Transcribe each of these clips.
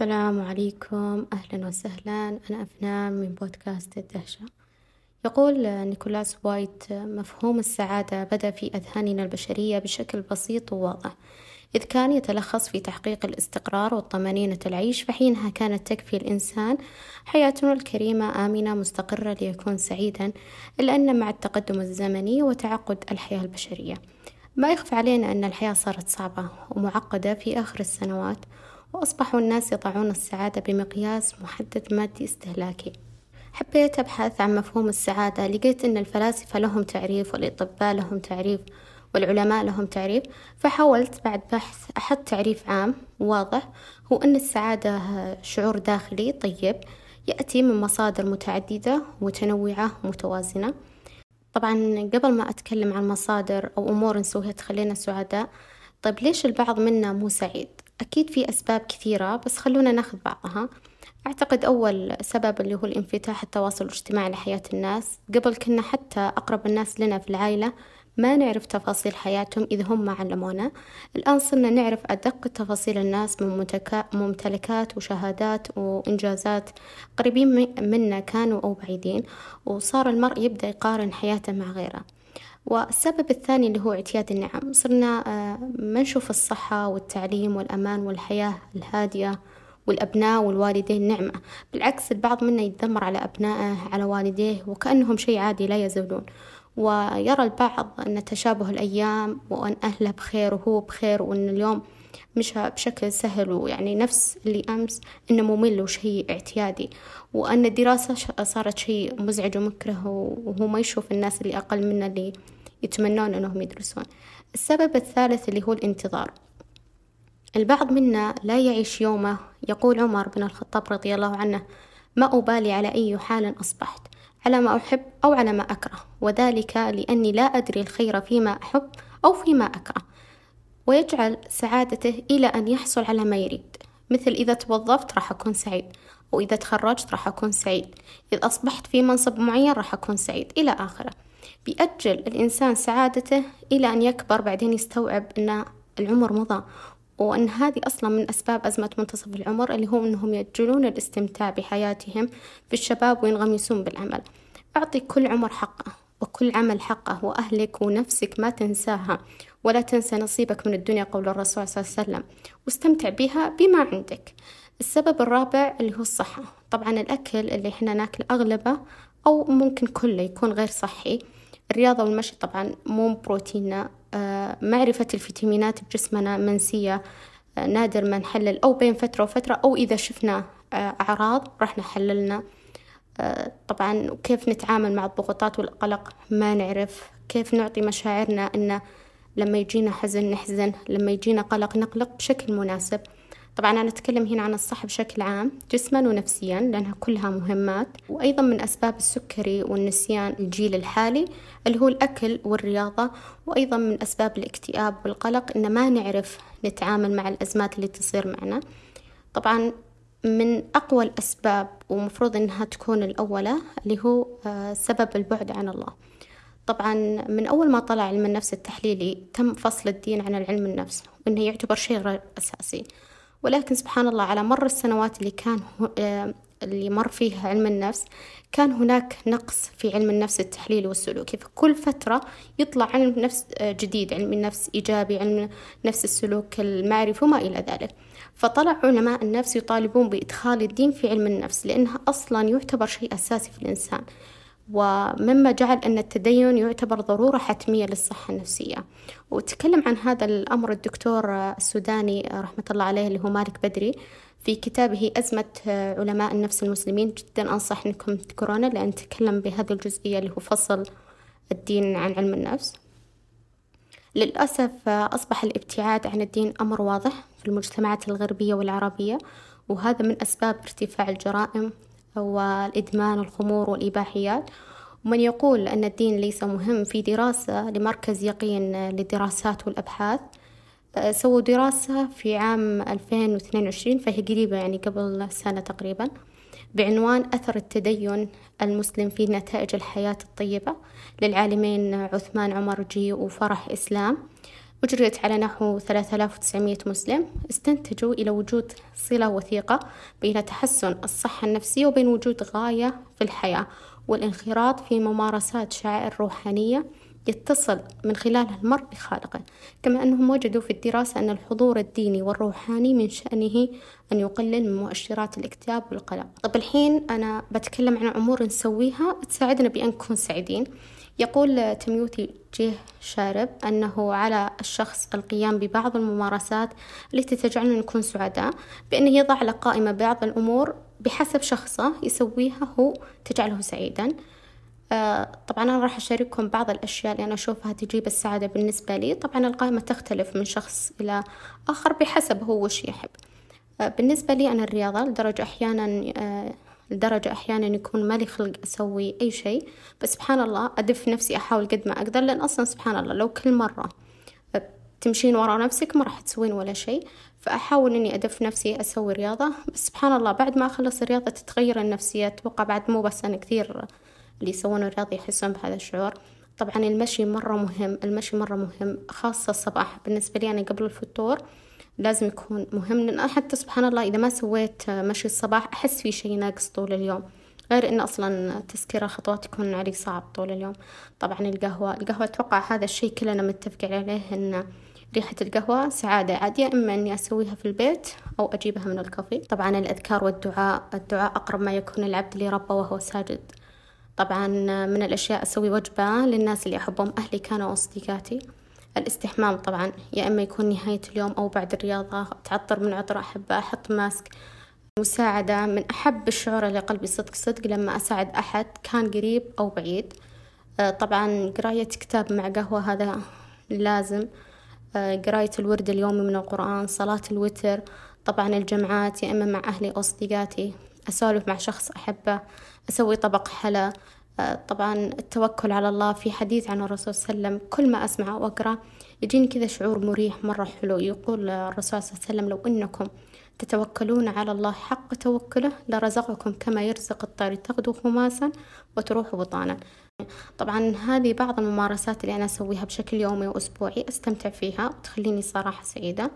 السلام عليكم. أهلا وسهلا. أنا أفنان من بودكاست الدهشة. يقول نيكولاس وايت مفهوم السعادة بدأ في أذهاننا البشرية بشكل بسيط وواضح. إذ كان يتلخص في تحقيق الاستقرار والطمأنينة العيش فحينها كانت تكفي الإنسان حياته الكريمة آمنة مستقرة ليكون سعيدا إلا أن مع التقدم الزمني وتعقد الحياة البشرية. ما يخفى علينا أن الحياة صارت صعبة ومعقدة في آخر السنوات وأصبحوا الناس يضعون السعادة بمقياس محدد مادي استهلاكي. حبيت أبحث عن مفهوم السعادة لقيت أن الفلاسفة لهم تعريف والأطباء لهم تعريف والعلماء لهم تعريف. فحاولت بعد بحث أحد تعريف عام واضح هو أن السعادة شعور داخلي طيب يأتي من مصادر متعددة متنوعة ومتوازنة طبعا قبل ما أتكلم عن مصادر أو أمور نسويها تخلينا سعداء طيب ليش البعض منا مو سعيد؟ أكيد في أسباب كثيرة بس خلونا ناخذ بعضها. أعتقد أول سبب اللي هو الانفتاح التواصل الاجتماعي لحياة الناس. قبل كنا حتى أقرب الناس لنا في العائلة ما نعرف تفاصيل حياتهم إذا هم ما علمونا. الآن صرنا نعرف أدق تفاصيل الناس من ممتلكات وشهادات وإنجازات قريبين منا كانوا أو بعيدين وصار المرء يبدأ يقارن حياته مع غيره. والسبب الثاني اللي هو اعتياد النعم. صرنا ما نشوف الصحة والتعليم والأمان والحياة الهادية والأبناء والوالدين نعمة. بالعكس البعض منا يتذمر على أبنائه على والديه وكأنهم شيء عادي لا يزولون. ويرى البعض أن تشابه الأيام وأن أهله بخير وهو بخير وأن اليوم مشى بشكل سهل ويعني نفس اللي أمس إنه ممل وشيء اعتيادي. وأن الدراسة صارت شيء مزعج ومكره وهو ما يشوف الناس اللي أقل منه اللي يتمنون أنهم يدرسون. السبب الثالث اللي هو الانتظار. البعض منا لا يعيش يومه يقول عمر بن الخطاب رضي الله عنه ما أبالي على أي حال أصبحت على ما أحب أو على ما أكره وذلك لأني لا أدري الخير فيما أحب أو فيما أكره. ويجعل سعادته إلى أن يحصل على ما يريد. مثل إذا توظفت راح أكون سعيد وإذا تخرجت راح أكون سعيد. إذا أصبحت في منصب معين راح أكون سعيد إلى آخره. بيأجل الإنسان سعادته إلى أن يكبر بعدين يستوعب أن العمر مضى وأن هذه أصلا من أسباب أزمة منتصف العمر اللي هو أنهم يأجلون الاستمتاع بحياتهم في الشباب وينغمسون بالعمل أعطي كل عمر حقه وكل عمل حقه وأهلك ونفسك ما تنساها ولا تنسى نصيبك من الدنيا قول الرسول صلى الله عليه وسلم. واستمتع بها بما عندك. السبب الرابع اللي هو الصحة. طبعا الأكل اللي إحنا ناكل أغلبه أو ممكن كله يكون غير صحي. الرياضة والمشي طبعا مو بروتيننا. آه معرفة الفيتامينات بجسمنا منسية. آه نادر ما نحلل أو بين فترة وفترة أو إذا شفنا آه أعراض راح نحللنا. آه، طبعا كيف نتعامل مع الضغوطات والقلق؟ ما نعرف. كيف نعطي مشاعرنا أن لما يجينا حزن نحزن لما يجينا قلق نقلق بشكل مناسب. طبعا أنا أتكلم هنا عن الصحة بشكل عام جسما ونفسيا لأنها كلها مهمات. وأيضا من أسباب السكري والنسيان الجيل الحالي اللي هو الأكل والرياضة. وأيضا من أسباب الاكتئاب والقلق إن ما نعرف نتعامل مع الأزمات اللي تصير معنا. طبعا من أقوى الأسباب ومفروض إنها تكون الأولى اللي هو آه، سبب البعد عن الله. طبعا من أول ما طلع علم النفس التحليلي تم فصل الدين عن العلم النفس وإنه يعتبر شيء غير أساسي. ولكن سبحان الله على مر السنوات اللي كان آه، اللي مر فيها علم النفس كان هناك نقص في علم النفس التحليلي والسلوكي فكل فترة يطلع علم نفس آه، جديد علم النفس إيجابي علم نفس السلوك المعرفي وما إلى ذلك. فطلع علماء النفس يطالبون بإدخال الدين في علم النفس لأنها أصلا يعتبر شيء أساسي في الإنسان. ومما جعل أن التدين يعتبر ضرورة حتمية للصحة النفسية. وتكلم عن هذا الأمر الدكتور السوداني رحمة الله عليه اللي هو مالك بدري في كتابه أزمة علماء النفس المسلمين. جدا أنصح أنكم تقرونه لأن تكلم بهذه الجزئية اللي هو فصل الدين عن علم النفس. للأسف أصبح الابتعاد عن الدين أمر واضح في المجتمعات الغربية والعربية وهذا من أسباب ارتفاع الجرائم والإدمان الخمور والإباحيات. ومن يقول أن الدين ليس مهم في دراسة لمركز يقين للدراسات والأبحاث سووا دراسة في عام 2022 فهي قريبة يعني قبل سنة تقريبا بعنوان أثر التدين المسلم في نتائج الحياة الطيبة للعالمين عثمان عمر جي وفرح إسلام. أجريت على نحو 3900 مسلم استنتجوا إلى وجود صلة وثيقة بين تحسن الصحة النفسية وبين وجود غاية في الحياة والانخراط في ممارسات شعائر روحانية يتصل من خلالها المرء بخالقه. كما أنهم وجدوا في الدراسة أن الحضور الديني والروحاني من شأنه أن يقلل من مؤشرات الاكتئاب والقلق. طب الحين أنا بتكلم عن أمور نسويها تساعدنا بأن نكون سعيدين. يقول تميوتي جيه شارب أنه على الشخص القيام ببعض الممارسات التي تجعلنا نكون سعداء بأنه يضع له قائمة بعض الأمور بحسب شخصه يسويها هو تجعله سعيدا. آه، طبعا أنا راح أشارككم بعض الأشياء اللي أنا أشوفها تجيب السعادة بالنسبة لي. طبعا القائمة تختلف من شخص إلى آخر بحسب هو وش يحب. آه، بالنسبة لي أنا الرياضة لدرجة أحيانا آه، لدرجة أحيانا يكون مالي خلق أسوي أي شيء. بس سبحان الله أدف نفسي أحاول قد ما أقدر لأن أصلا سبحان الله لو كل مرة تمشين ورا نفسك ما راح تسوين ولا شيء. فأحاول إني أدف نفسي أسوي رياضة. بس سبحان الله بعد ما أخلص الرياضة تتغير النفسية. أتوقع بعد مو بس أنا كثير اللي يسوون الرياضة يحسون بهذا الشعور. طبعا المشي مرة مهم المشي مرة مهم خاصة الصباح. بالنسبة لي أنا قبل الفطور لازم يكون مهم لأن حتى سبحان الله إذا ما سويت مشي الصباح أحس في شي ناقص طول اليوم. غير إن أصلا تسكير الخطوات يكون علي صعب طول اليوم. طبعا القهوة القهوة أتوقع هذا الشي كلنا متفقين عليه إن ريحة القهوة سعادة. عادية إما إني أسويها في البيت أو أجيبها من الكافي. طبعا الأذكار والدعاء الدعاء أقرب ما يكون العبد لربه وهو ساجد. طبعا من الأشياء أسوي وجبة للناس اللي أحبهم أهلي كانوا أصدقاتي. الاستحمام طبعا يا إما يكون نهاية اليوم أو بعد الرياضة تعطر من عطر أحب أحط ماسك مساعدة من أحب الشعور اللي قلبي صدق صدق لما أساعد أحد كان قريب أو بعيد. آه، طبعا قراية كتاب مع قهوة هذا لازم. آه، قراية الورد اليومي من القرآن صلاة الوتر طبعا الجمعات يا إما مع أهلي أو أصدقاتي أسولف مع شخص أحبه أسوي طبق حلا. طبعا التوكل على الله في حديث عن الرسول صلى الله عليه وسلم كل ما أسمع وأقرأ يجيني كذا شعور مريح مرة حلو. يقول الرسول صلى الله عليه وسلم لو إنكم تتوكلون على الله حق توكله لرزقكم كما يرزق الطير تغدو خماسا وتروح بطانا. طبعا هذه بعض الممارسات اللي أنا أسويها بشكل يومي وأسبوعي أستمتع فيها وتخليني صراحة سعيدة.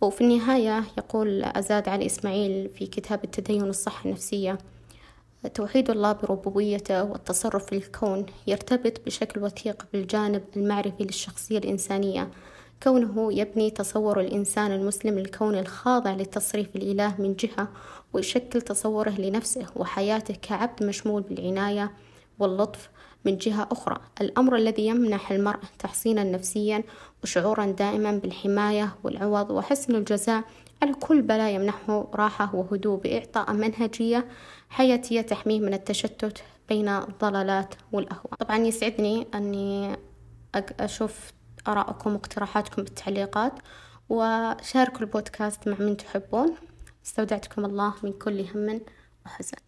وفي النهاية يقول أزاد علي إسماعيل في كتاب التدين والصحة النفسية توحيد الله بربوبيته والتصرف في الكون يرتبط بشكل وثيق بالجانب المعرفي للشخصية الإنسانية. كونه يبني تصور الإنسان المسلم للكون الخاضع للتصريف الإله من جهة ويشكل تصوره لنفسه وحياته كعبد مشمول بالعناية واللطف من جهة أخرى. الأمر الذي يمنح المرء تحصينا نفسيا وشعورا دائما بالحماية والعوض وحسن الجزاء على كل بلاء يمنحه راحة وهدوء بإعطاء منهجية حياتية تحميه من التشتت بين الضلالات والأهواء. طبعا يسعدني أني أشوف آراءكم واقتراحاتكم بالتعليقات وشاركوا البودكاست مع من تحبون. استودعتكم الله من كل هم وحزن.